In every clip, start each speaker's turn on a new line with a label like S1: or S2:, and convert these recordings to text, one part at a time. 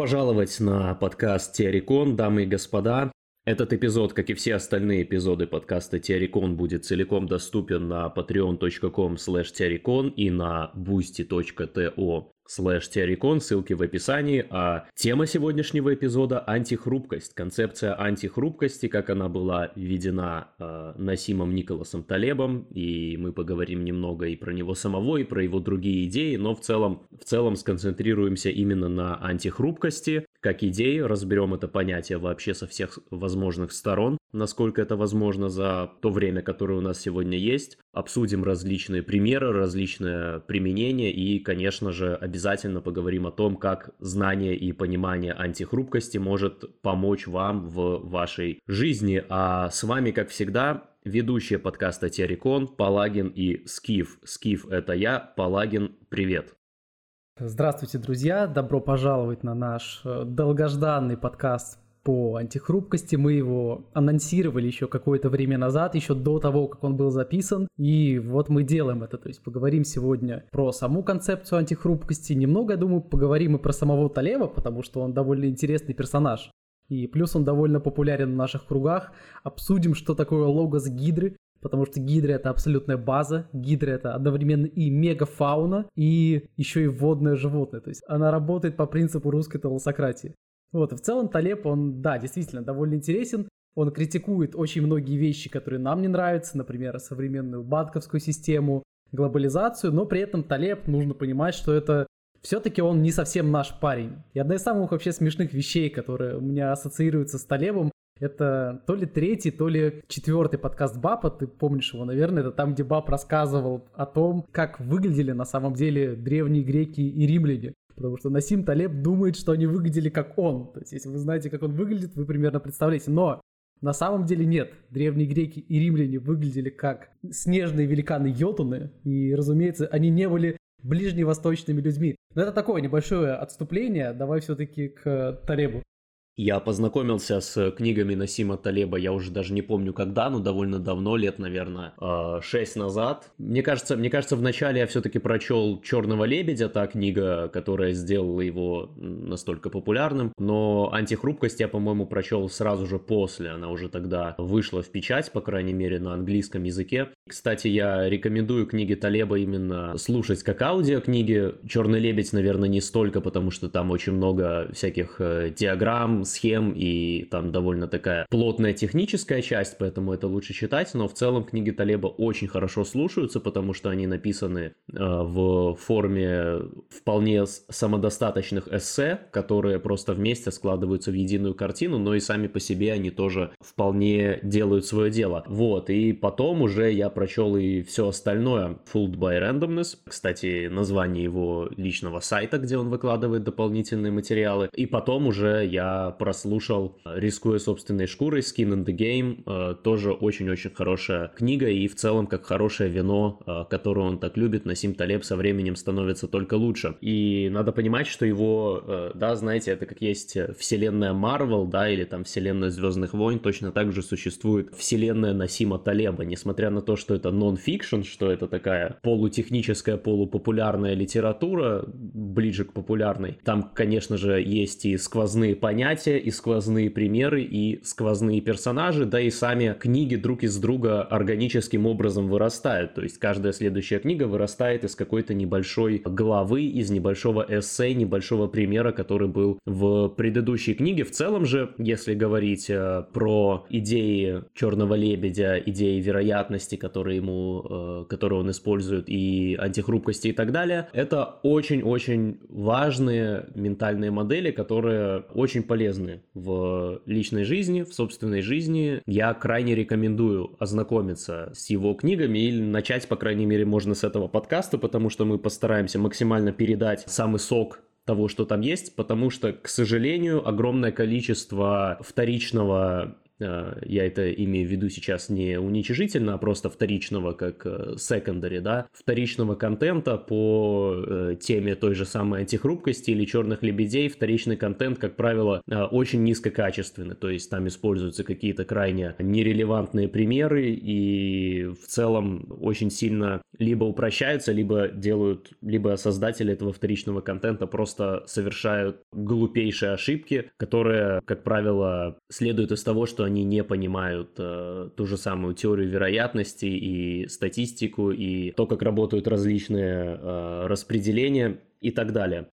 S1: Пожаловать на подкаст Теорикон, дамы и господа. Этот эпизод, как и все остальные эпизоды подкаста Теорикон, будет целиком доступен на patreon.com slash и на boosty.to слэш теорикон, ссылки в описании. А тема сегодняшнего эпизода – антихрупкость. Концепция антихрупкости, как она была введена э, Насимом Николасом Талебом, и мы поговорим немного и про него самого, и про его другие идеи, но в целом, в целом сконцентрируемся именно на антихрупкости, как идеи, разберем это понятие вообще со всех возможных сторон, насколько это возможно за то время, которое у нас сегодня есть, обсудим различные примеры, различные применения и, конечно же, обязательно поговорим о том, как знание и понимание антихрупкости может помочь вам в вашей жизни. А с вами, как всегда, ведущие подкаста Террикон, Палагин и Скиф. Скиф – это я, Палагин – привет.
S2: Здравствуйте, друзья! Добро пожаловать на наш э, долгожданный подкаст по антихрупкости. Мы его анонсировали еще какое-то время назад, еще до того, как он был записан. И вот мы делаем это. То есть поговорим сегодня про саму концепцию антихрупкости. Немного, я думаю, поговорим и про самого Талева, потому что он довольно интересный персонаж. И плюс он довольно популярен в наших кругах. Обсудим, что такое логос Гидры, потому что Гидра это абсолютная база, Гидра это одновременно и мегафауна, и еще и водное животное. То есть она работает по принципу русской толосократии. Вот, в целом Талеб, он, да, действительно довольно интересен. Он критикует очень многие вещи, которые нам не нравятся, например, современную банковскую систему, глобализацию, но при этом Талеб, нужно понимать, что это все-таки он не совсем наш парень. И одна из самых вообще смешных вещей, которые у меня ассоциируются с Талебом, это то ли третий, то ли четвертый подкаст Бапа, ты помнишь его, наверное, это там, где Баб рассказывал о том, как выглядели на самом деле древние греки и римляне. Потому что Насим Талеб думает, что они выглядели как он. То есть, если вы знаете, как он выглядит, вы примерно представляете. Но на самом деле нет. Древние греки и римляне выглядели как снежные великаны Йотуны. И, разумеется, они не были ближневосточными людьми. Но это такое небольшое отступление. Давай все-таки к Талебу.
S1: Я познакомился с книгами Насима Талеба, я уже даже не помню когда, но довольно давно, лет, наверное, 6 а, назад. Мне кажется, мне кажется, вначале я все-таки прочел «Черного лебедя», та книга, которая сделала его настолько популярным, но «Антихрупкость» я, по-моему, прочел сразу же после, она уже тогда вышла в печать, по крайней мере, на английском языке. Кстати, я рекомендую книги Талеба именно слушать как аудиокниги. «Черный лебедь», наверное, не столько, потому что там очень много всяких э, диаграмм, схем и там довольно такая плотная техническая часть, поэтому это лучше читать, но в целом книги Талеба очень хорошо слушаются, потому что они написаны э, в форме вполне самодостаточных эссе, которые просто вместе складываются в единую картину, но и сами по себе они тоже вполне делают свое дело. Вот, и потом уже я прочел и все остальное. Fooled by Randomness, кстати, название его личного сайта, где он выкладывает дополнительные материалы. И потом уже я прослушал, рискуя собственной шкурой, Skin in the Game, э, тоже очень-очень хорошая книга и в целом как хорошее вино, э, которое он так любит, Насим Талеб со временем становится только лучше. И надо понимать, что его, э, да, знаете, это как есть вселенная Марвел, да, или там вселенная Звездных войн, точно так же существует вселенная Насима Талеба, несмотря на то, что это нон-фикшн, что это такая полутехническая, полупопулярная литература, ближе к популярной. Там, конечно же, есть и сквозные понятия, понятия, и сквозные примеры, и сквозные персонажи, да и сами книги друг из друга органическим образом вырастают. То есть каждая следующая книга вырастает из какой-то небольшой главы, из небольшого эссе, небольшого примера, который был в предыдущей книге. В целом же, если говорить э, про идеи Черного Лебедя, идеи вероятности, которые ему, э, которые он использует, и антихрупкости и так далее, это очень-очень важные ментальные модели, которые очень полезны полезны в личной жизни, в собственной жизни. Я крайне рекомендую ознакомиться с его книгами или начать, по крайней мере, можно с этого подкаста, потому что мы постараемся максимально передать самый сок того, что там есть, потому что, к сожалению, огромное количество вторичного я это имею в виду сейчас не уничижительно, а просто вторичного, как секондари, да, вторичного контента по теме той же самой антихрупкости или черных лебедей, вторичный контент, как правило, очень низкокачественный, то есть там используются какие-то крайне нерелевантные примеры и в целом очень сильно либо упрощаются, либо делают, либо создатели этого вторичного контента просто совершают глупейшие ошибки, которые, как правило, следуют из того, что они не понимают э, ту же самую теорию вероятности и статистику, и то, как работают различные э, распределения и так далее.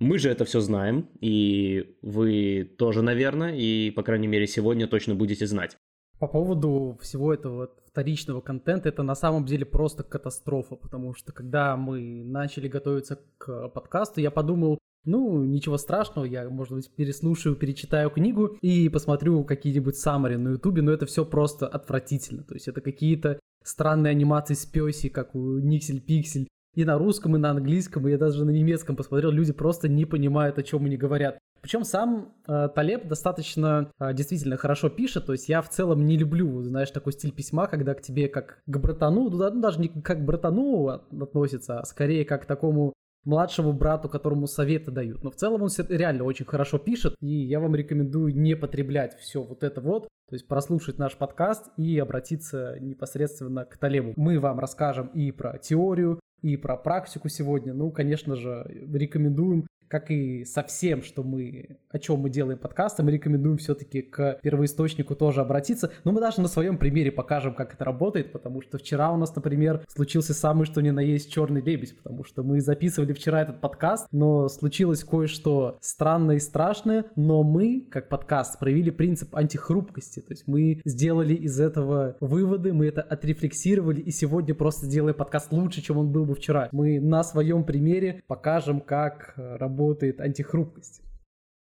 S1: Мы же это все знаем, и вы тоже, наверное, и, по крайней мере, сегодня точно будете знать.
S2: По поводу всего этого вторичного контента, это на самом деле просто катастрофа, потому что когда мы начали готовиться к подкасту, я подумал, ну, ничего страшного, я, может быть, переслушаю, перечитаю книгу и посмотрю какие-нибудь саммари на ютубе, но это все просто отвратительно. То есть это какие-то странные анимации с пёси, как у Никсель Пиксель, и на русском, и на английском, и я даже на немецком посмотрел, люди просто не понимают, о чем они говорят. Причем сам э, Талеб достаточно э, действительно хорошо пишет, то есть я в целом не люблю, знаешь, такой стиль письма, когда к тебе как к братану, ну, даже не как к братану относится, а скорее как к такому младшему брату, которому советы дают. Но в целом он реально очень хорошо пишет, и я вам рекомендую не потреблять все вот это вот, то есть прослушать наш подкаст и обратиться непосредственно к Талебу. Мы вам расскажем и про теорию, и про практику сегодня. Ну, конечно же, рекомендуем как и со всем, что мы, о чем мы делаем подкасты, мы рекомендуем все-таки к первоисточнику тоже обратиться. Но мы даже на своем примере покажем, как это работает, потому что вчера у нас, например, случился самый что ни на есть черный лебедь, потому что мы записывали вчера этот подкаст, но случилось кое-что странное и страшное, но мы, как подкаст, проявили принцип антихрупкости, то есть мы сделали из этого выводы, мы это отрефлексировали, и сегодня просто сделаем подкаст лучше, чем он был бы вчера. Мы на своем примере покажем, как работает работает антихрупкость.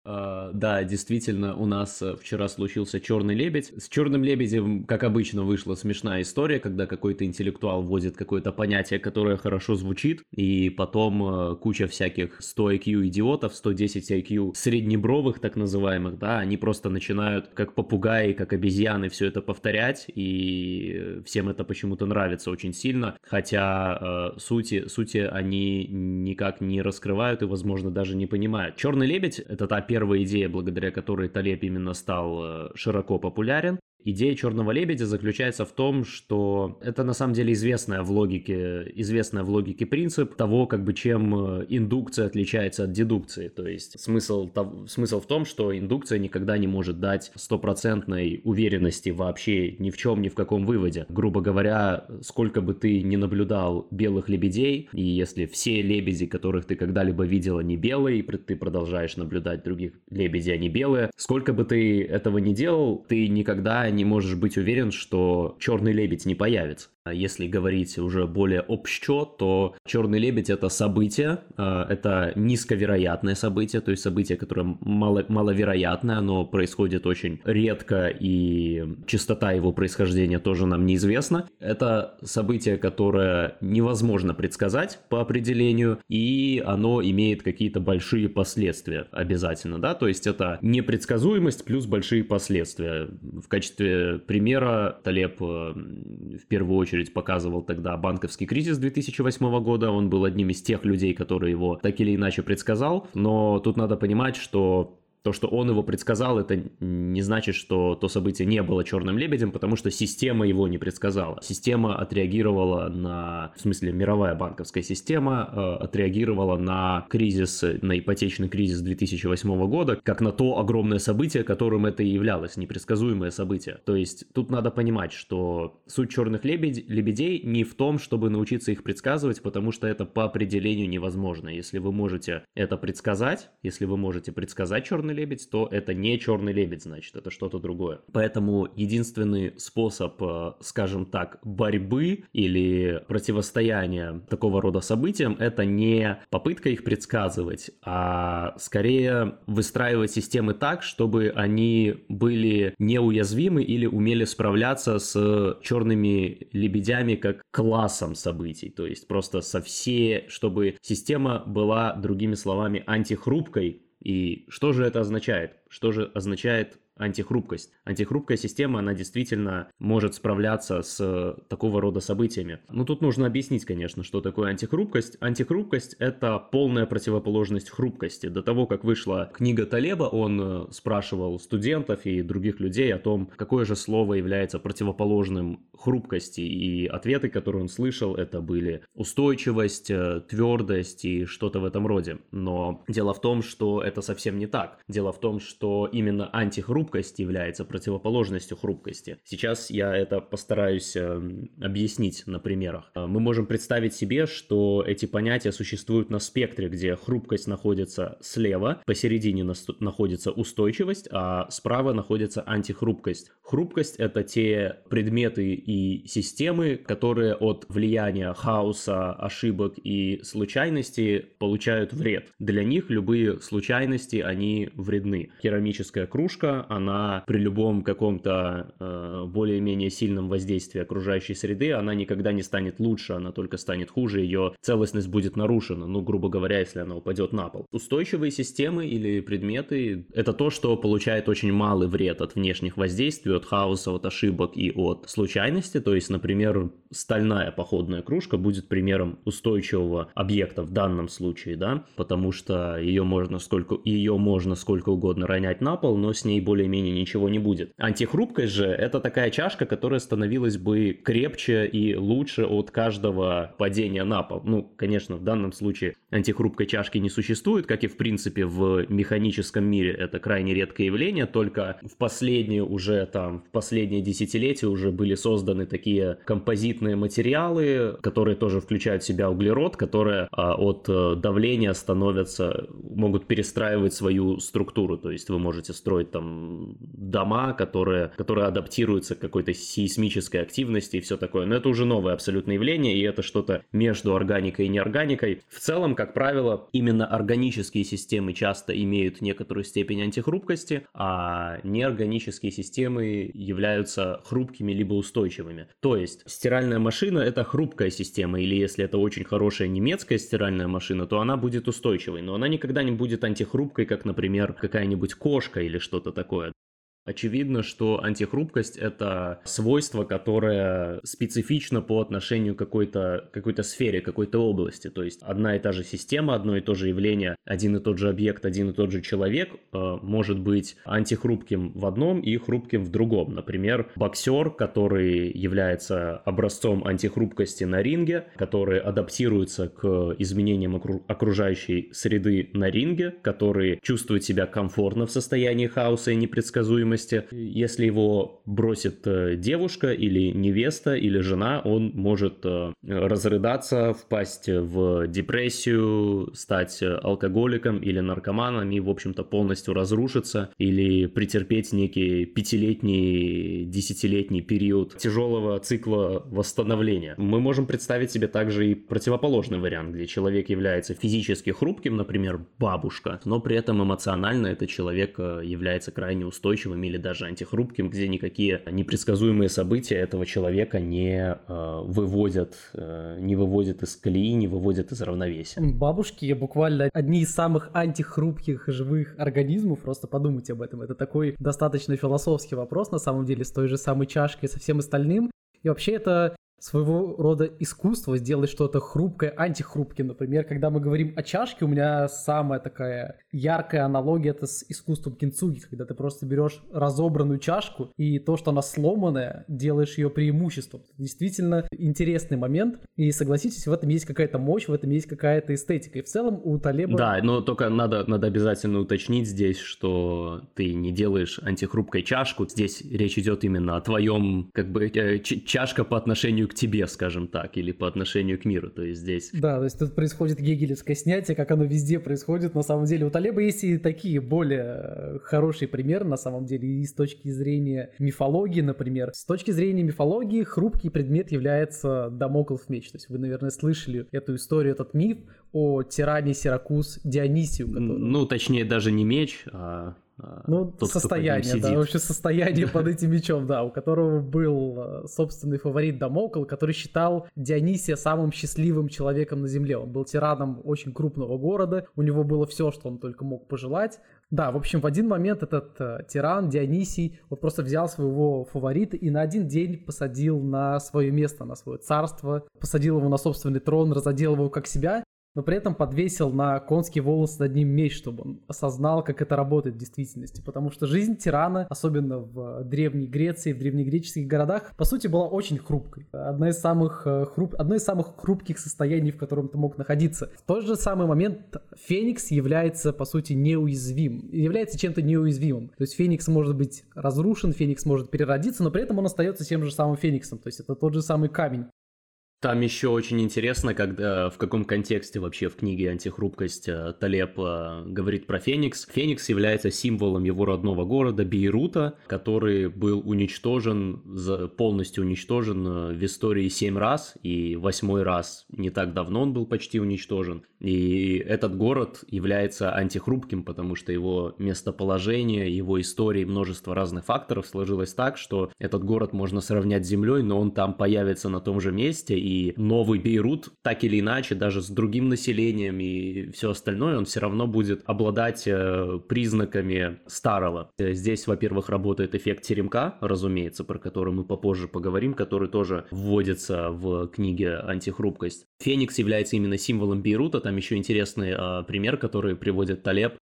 S1: Uh, да, действительно, у нас э, вчера случился черный лебедь. С черным лебедем, как обычно, вышла смешная история, когда какой-то интеллектуал вводит какое-то понятие, которое хорошо звучит, и потом uh, куча всяких 100 IQ идиотов, 110 IQ среднебровых, так называемых, да, они просто начинают как попугаи, как обезьяны все это повторять, и всем это почему-то нравится очень сильно, хотя uh, сути, сути они никак не раскрывают и, возможно, даже не понимают. Черный лебедь — это та первая идея, благодаря которой Талеб именно стал э, широко популярен. Идея черного лебедя заключается в том, что это на самом деле известная в логике, известная в логике принцип того, как бы чем э, индукция отличается от дедукции. То есть смысл, смысл в том, что индукция никогда не может дать стопроцентной уверенности вообще ни в чем, ни в каком выводе. Грубо говоря, сколько бы ты ни наблюдал белых лебедей, и если все лебеди, которых ты когда-либо видела, не белые, и ты продолжаешь наблюдать других лебедей, они белые, сколько бы ты этого не делал, ты никогда не можешь быть уверен, что черный лебедь не появится. А если говорить уже более общо, то «Черный лебедь» — это событие, а, это низковероятное событие, то есть событие, которое мало, маловероятное, оно происходит очень редко, и частота его происхождения тоже нам неизвестна. Это событие, которое невозможно предсказать по определению, и оно имеет какие-то большие последствия обязательно, да, то есть это непредсказуемость плюс большие последствия. В качестве примера Талеб э, в первую очередь очередь показывал тогда банковский кризис 2008 года. Он был одним из тех людей, который его так или иначе предсказал. Но тут надо понимать, что то, что он его предсказал, это не значит, что то событие не было черным лебедем, потому что система его не предсказала. Система отреагировала на, в смысле, мировая банковская система э, отреагировала на кризис, на ипотечный кризис 2008 года, как на то огромное событие, которым это и являлось, непредсказуемое событие. То есть тут надо понимать, что суть черных лебедь, лебедей не в том, чтобы научиться их предсказывать, потому что это по определению невозможно. Если вы можете это предсказать, если вы можете предсказать черный черный лебедь, то это не черный лебедь, значит, это что-то другое. Поэтому единственный способ, э, скажем так, борьбы или противостояния такого рода событиям, это не попытка их предсказывать, а скорее выстраивать системы так, чтобы они были неуязвимы или умели справляться с черными лебедями как классом событий, то есть просто со все, чтобы система была, другими словами, антихрупкой, и что же это означает? Что же означает антихрупкость. Антихрупкая система, она действительно может справляться с такого рода событиями. Ну, тут нужно объяснить, конечно, что такое антихрупкость. Антихрупкость — это полная противоположность хрупкости. До того, как вышла книга Талеба, он э, спрашивал студентов и других людей о том, какое же слово является противоположным хрупкости. И ответы, которые он слышал, это были устойчивость, э, твердость и что-то в этом роде. Но дело в том, что это совсем не так. Дело в том, что именно антихрупкость является противоположностью хрупкости. Сейчас я это постараюсь э, объяснить на примерах. Э, мы можем представить себе, что эти понятия существуют на спектре, где хрупкость находится слева, посередине находится устойчивость, а справа находится антихрупкость. Хрупкость — это те предметы и системы, которые от влияния хаоса, ошибок и случайностей получают вред. Для них любые случайности, они вредны. Керамическая кружка, она при любом каком-то э, более-менее сильном воздействии окружающей среды, она никогда не станет лучше, она только станет хуже, ее целостность будет нарушена, ну, грубо говоря, если она упадет на пол. Устойчивые системы или предметы — это то, что получает очень малый вред от внешних воздействий, от хаоса, от ошибок и от случайности, то есть, например, стальная походная кружка будет примером устойчивого объекта в данном случае, да, потому что ее можно сколько, ее можно сколько угодно ронять на пол, но с ней более-менее ничего не будет. Антихрупкость же это такая чашка, которая становилась бы крепче и лучше от каждого падения на пол. Ну, конечно, в данном случае антихрупкой чашки не существует, как и в принципе в механическом мире это крайне редкое явление, только в последние уже там, в последние десятилетия уже были созданы такие композитные материалы, которые тоже включают в себя углерод, которые а, от э, давления становятся, могут перестраивать свою структуру, то есть вы можете строить там дома, которые, которые адаптируются к какой-то сейсмической активности и все такое, но это уже новое абсолютное явление, и это что-то между органикой и неорганикой. В целом, как правило, именно органические системы часто имеют некоторую степень антихрупкости, а неорганические системы являются хрупкими либо устойчивыми. То есть стиральная машина это хрупкая система, или если это очень хорошая немецкая стиральная машина, то она будет устойчивой, но она никогда не будет антихрупкой, как, например, какая-нибудь кошка или что-то такое. Очевидно, что антихрупкость – это свойство, которое специфично по отношению к какой-то какой сфере, какой-то области. То есть одна и та же система, одно и то же явление, один и тот же объект, один и тот же человек э, может быть антихрупким в одном и хрупким в другом. Например, боксер, который является образцом антихрупкости на ринге, который адаптируется к изменениям окружающей среды на ринге, который чувствует себя комфортно в состоянии хаоса и непредсказуемости, зависимости. Если его бросит э, девушка или невеста или жена, он может э, разрыдаться, впасть в депрессию, стать алкоголиком или наркоманом и, в общем-то, полностью разрушиться или претерпеть некий пятилетний, десятилетний период тяжелого цикла восстановления. Мы можем представить себе также и противоположный вариант, где человек является физически хрупким, например, бабушка, но при этом эмоционально этот человек э, является крайне устойчивым устойчивым или даже антихрупким, где никакие непредсказуемые события этого человека не э, выводят, э, не выводят из колеи, не выводят из равновесия.
S2: Бабушки буквально одни из самых антихрупких живых организмов, просто подумайте об этом. Это такой достаточно философский вопрос, на самом деле, с той же самой чашкой, со всем остальным. И вообще это своего рода искусство сделать что-то хрупкое, антихрупким. Например, когда мы говорим о чашке, у меня самая такая яркая аналогия это с искусством кинцуги, когда ты просто берешь разобранную чашку и то, что она сломанная, делаешь ее преимуществом. Это действительно интересный момент. И согласитесь, в этом есть какая-то мощь, в этом есть какая-то эстетика. И в целом у Талеба...
S1: Да, но только надо, надо обязательно уточнить здесь, что ты не делаешь антихрупкой чашку. Здесь речь идет именно о твоем, как бы, э, чашка по отношению к тебе, скажем так, или по отношению к миру, то есть здесь...
S2: Да, то есть тут происходит гегелевское снятие, как оно везде происходит, на самом деле. У Талеба есть и такие более хорошие примеры, на самом деле, и с точки зрения мифологии, например. С точки зрения мифологии, хрупкий предмет является Дамоклов меч. То есть вы, наверное, слышали эту историю, этот миф о тиране Сиракуз Дионисию.
S1: Который... Ну, точнее, даже не меч, А,
S2: ну, тот, состояние, да, вообще состояние под этим мечом, да, у которого был э, собственный фаворит Дамокл, который считал Дионисия самым счастливым человеком на Земле. Он был тираном очень крупного города, у него было все, что он только мог пожелать. Да, в общем, в один момент этот э, тиран Дионисий вот просто взял своего фаворита и на один день посадил на свое место, на свое царство, посадил его на собственный трон, разодел его как себя но при этом подвесил на конский волос над ним меч, чтобы он осознал, как это работает в действительности. Потому что жизнь тирана, особенно в Древней Греции, в древнегреческих городах, по сути, была очень хрупкой. Одна из самых э, хруп... Одно из самых хрупких состояний, в котором ты мог находиться. В тот же самый момент Феникс является, по сути, неуязвим. Является чем-то неуязвимым. То есть Феникс может быть разрушен, Феникс может переродиться, но при этом он остается тем же самым Фениксом. То есть это тот же самый камень.
S1: Там еще очень интересно, когда в каком контексте вообще в книге «Антихрупкость» э, Талеб э, говорит про Феникс. Феникс является символом его родного города Бейрута, который был уничтожен, полностью уничтожен э, в истории семь раз, и восьмой раз не так давно он был почти уничтожен. И этот город является антихрупким, потому что его местоположение, его история и множество разных факторов сложилось так, что этот город можно сравнять с землей, но он там появится на том же месте, и новый Бейрут, так или иначе, даже с другим населением и все остальное, он все равно будет обладать э, признаками старого. Здесь, во-первых, работает эффект теремка, разумеется, про который мы попозже поговорим, который тоже вводится в книге «Антихрупкость». Феникс является именно символом Бейрута, там еще интересный э, пример, который приводит Талеб,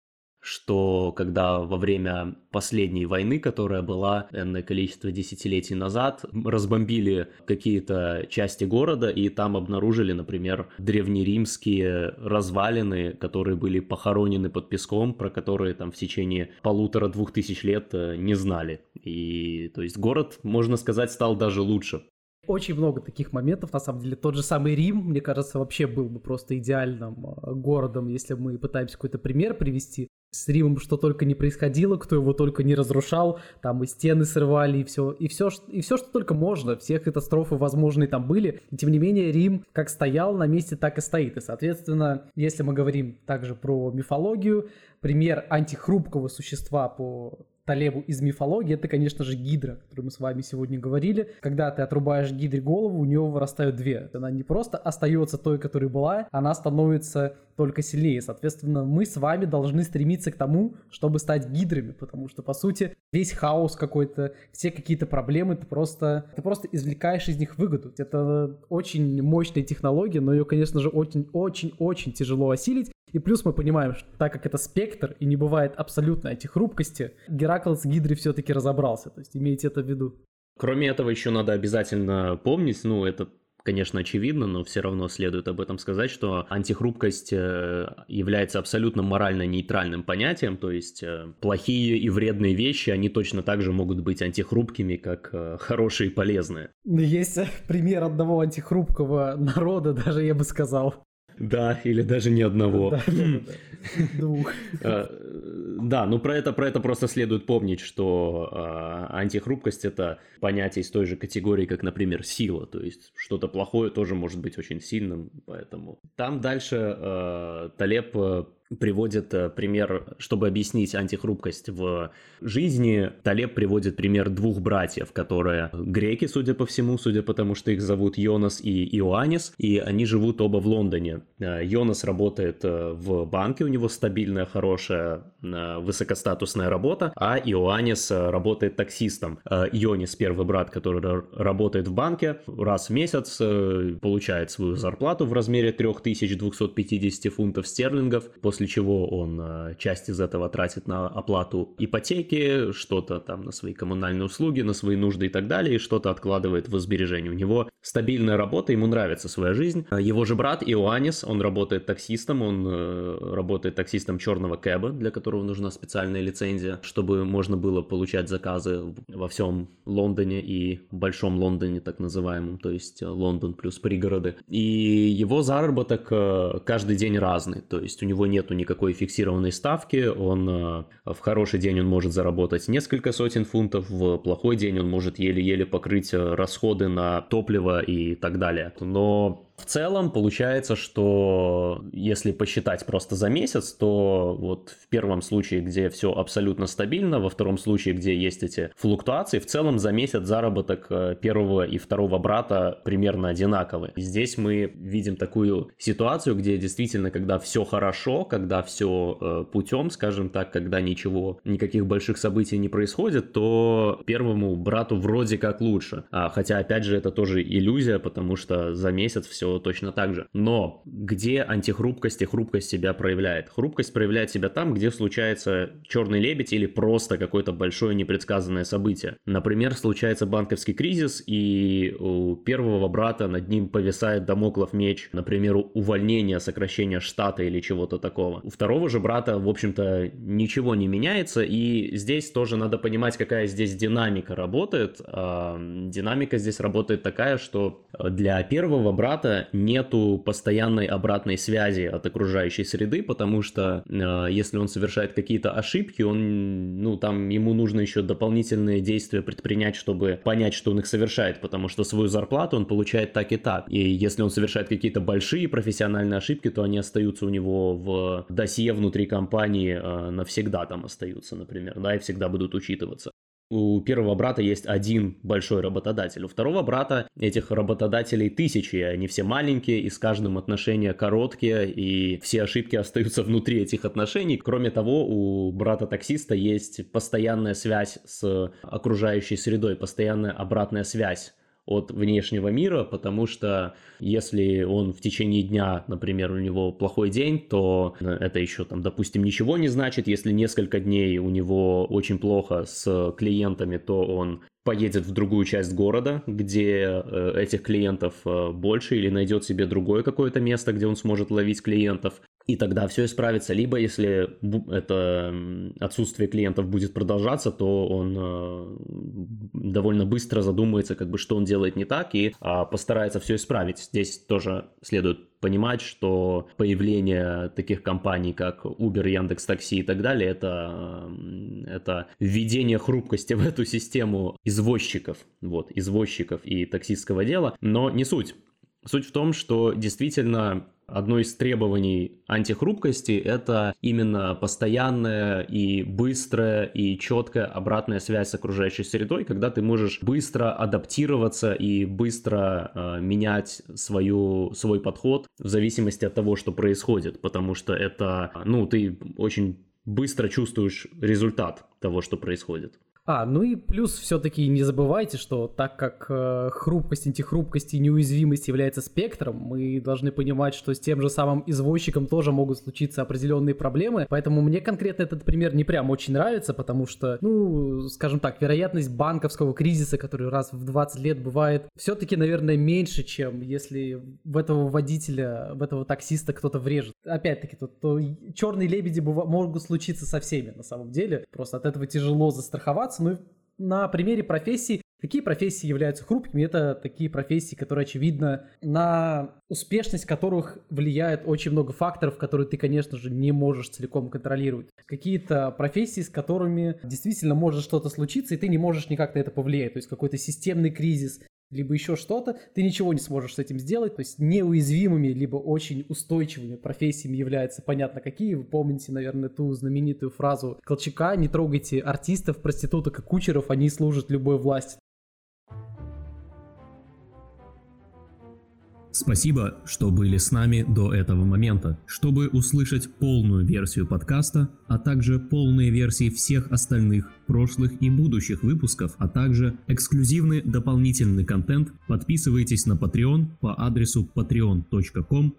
S1: что когда во время последней войны, которая была энное количество десятилетий назад, разбомбили какие-то части города и там обнаружили, например, древнеримские развалины, которые были похоронены под песком, про которые там в течение полутора-двух тысяч лет э, не знали. И то есть город, можно сказать, стал даже лучше
S2: очень много таких моментов, на самом деле. Тот же самый Рим, мне кажется, вообще был бы просто идеальным э, городом, если мы пытаемся какой-то пример привести. С Римом что только не происходило, кто его только не разрушал, там и стены срывали, и все, и все, и все, что только можно, все катастрофы возможные там были. И, тем не менее, Рим как стоял на месте, так и стоит. И, соответственно, если мы говорим также про мифологию, пример антихрупкого существа по Талебу из мифологии, это, конечно же, гидра, о которой мы с вами сегодня говорили. Когда ты отрубаешь гидре голову, у нее вырастают две. Она не просто остается той, которая была, она становится только сильнее. Соответственно, мы с вами должны стремиться к тому, чтобы стать гидрами, потому что, по сути, весь хаос какой-то, все какие-то проблемы, ты просто, ты просто извлекаешь из них выгоду. Это очень мощная технология, но ее, конечно же, очень-очень-очень тяжело осилить. И плюс мы понимаем, что так как это спектр и не бывает абсолютно этих хрупкости, Геракл с Гидрой все-таки разобрался. То есть имейте это в виду.
S1: Кроме этого, еще надо обязательно помнить, ну, это конечно, очевидно, но все равно следует об этом сказать, что антихрупкость э, является абсолютно морально нейтральным понятием, то есть э, плохие и вредные вещи, они точно так же могут быть антихрупкими, как э, хорошие и полезные.
S2: Есть пример одного антихрупкого народа, даже я бы сказал.
S1: Да, или даже не одного. Двух. Э, да, ну про это, про это просто следует помнить, что э, антихрупкость это понятие из той же категории, как, например, сила. То есть что-то плохое тоже может быть очень сильным, поэтому. Там дальше э, Талеб приводит э, пример, чтобы объяснить антихрупкость в жизни. Талеб приводит пример двух братьев, которые греки, судя по всему, судя по тому, что их зовут Йонас и Иоаннис, и они живут оба в Лондоне. Э, Йонас работает э, в банке, у него стабильная, хорошая, высокостатусная работа, а Иоаннис работает таксистом. Йонис, первый брат, который работает в банке, раз в месяц получает свою зарплату в размере 3250 фунтов стерлингов, после после чего он э, часть из этого тратит на оплату ипотеки, что-то там на свои коммунальные услуги, на свои нужды и так далее, и что-то откладывает в сбережение. У него стабильная работа, ему нравится своя жизнь. Его же брат Иоаннис, он работает таксистом, он э, работает таксистом черного кэба, для которого нужна специальная лицензия, чтобы можно было получать заказы во всем Лондоне и Большом Лондоне, так называемом, то есть Лондон плюс пригороды. И его заработок э, каждый день разный, то есть у него нет нету никакой фиксированной ставки, он э, в хороший день он может заработать несколько сотен фунтов, в плохой день он может еле-еле покрыть э, расходы на топливо и так далее. Но В целом получается, что если посчитать просто за месяц, то вот в первом случае, где все абсолютно стабильно, во втором случае, где есть эти флуктуации, в целом за месяц заработок э, первого и второго брата примерно одинаковый. Здесь мы видим такую ситуацию, где действительно, когда все хорошо, когда все э, путем, скажем так, когда ничего, никаких больших событий не происходит, то первому брату вроде как лучше. А, хотя, опять же, это тоже иллюзия, потому что за месяц все точно так же. Но где антихрупкость и хрупкость себя проявляет? Хрупкость проявляет себя там, где случается черный лебедь или просто какое-то большое непредсказанное событие. Например, случается банковский кризис, и у первого брата над ним повисает домоклов меч, например, увольнение, сокращение штата или чего-то такого. У второго же брата, в общем-то, ничего не меняется, и здесь тоже надо понимать, какая здесь динамика работает. А, динамика здесь работает такая, что для первого брата нету постоянной обратной связи от окружающей среды, потому что э, если он совершает какие-то ошибки, он, ну, там ему нужно еще дополнительные действия предпринять, чтобы понять, что он их совершает, потому что свою зарплату он получает так и так. И если он совершает какие-то большие профессиональные ошибки, то они остаются у него в досье внутри компании э, навсегда там остаются, например, да, и всегда будут учитываться у первого брата есть один большой работодатель, у второго брата этих работодателей тысячи, они все маленькие, и с каждым отношения короткие, и все ошибки остаются внутри этих отношений. Кроме того, у брата-таксиста есть постоянная связь с окружающей средой, постоянная обратная связь от внешнего мира, потому что если он в течение дня, например, у него плохой день, то это еще там, допустим, ничего не значит. Если несколько дней у него очень плохо с клиентами, то он поедет в другую часть города, где э, этих клиентов э, больше, или найдет себе другое какое-то место, где он сможет ловить клиентов и тогда все исправится. Либо если это отсутствие клиентов будет продолжаться, то он э, довольно быстро задумается, как бы, что он делает не так, и а, постарается все исправить. Здесь тоже следует понимать, что появление таких компаний, как Uber, Яндекс Такси и так далее, это, это введение хрупкости в эту систему извозчиков, вот, извозчиков и таксистского дела, но не суть. Суть в том, что действительно Одно из требований антихрупкости – это именно постоянная и быстрая и четкая обратная связь с окружающей средой, когда ты можешь быстро адаптироваться и быстро э, менять свою, свой подход в зависимости от того, что происходит, потому что это, ну, ты очень быстро чувствуешь результат того, что происходит.
S2: А, ну и плюс все-таки не забывайте, что так как э, хрупкость, антихрупкость и неуязвимость является спектром, мы должны понимать, что с тем же самым извозчиком тоже могут случиться определенные проблемы. Поэтому мне конкретно этот пример не прям очень нравится, потому что, ну, скажем так, вероятность банковского кризиса, который раз в 20 лет бывает, все-таки, наверное, меньше, чем если в этого водителя, в этого таксиста кто-то врежет. Опять-таки, то, то черные лебеди могут случиться со всеми на самом деле. Просто от этого тяжело застраховаться ну и на примере профессий, какие профессии являются хрупкими, это такие профессии, которые, очевидно, на успешность которых влияет очень много факторов, которые ты, конечно же, не можешь целиком контролировать. Какие-то профессии, с которыми действительно может что-то случиться, и ты не можешь никак на это повлиять. То есть какой-то системный кризис, либо еще что-то, ты ничего не сможешь с этим сделать. То есть неуязвимыми, либо очень устойчивыми профессиями являются понятно какие. Вы помните, наверное, ту знаменитую фразу Колчака «Не трогайте артистов, проституток и кучеров, они служат любой власти».
S3: Спасибо, что были с нами до этого момента. Чтобы услышать полную версию подкаста, а также полные версии всех остальных прошлых и будущих выпусков, а также эксклюзивный дополнительный контент, подписывайтесь на Patreon по адресу patreon.com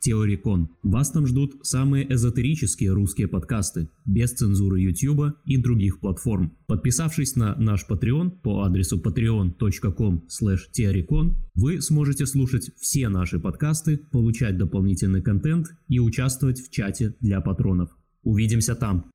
S3: теорикон. Вас там ждут самые эзотерические русские подкасты, без цензуры YouTube и других платформ. Подписавшись на наш Patreon по адресу patreon.com теорикон, вы сможете слушать все наши подкасты, получать дополнительный контент и участвовать в чате для патронов. Увидимся там!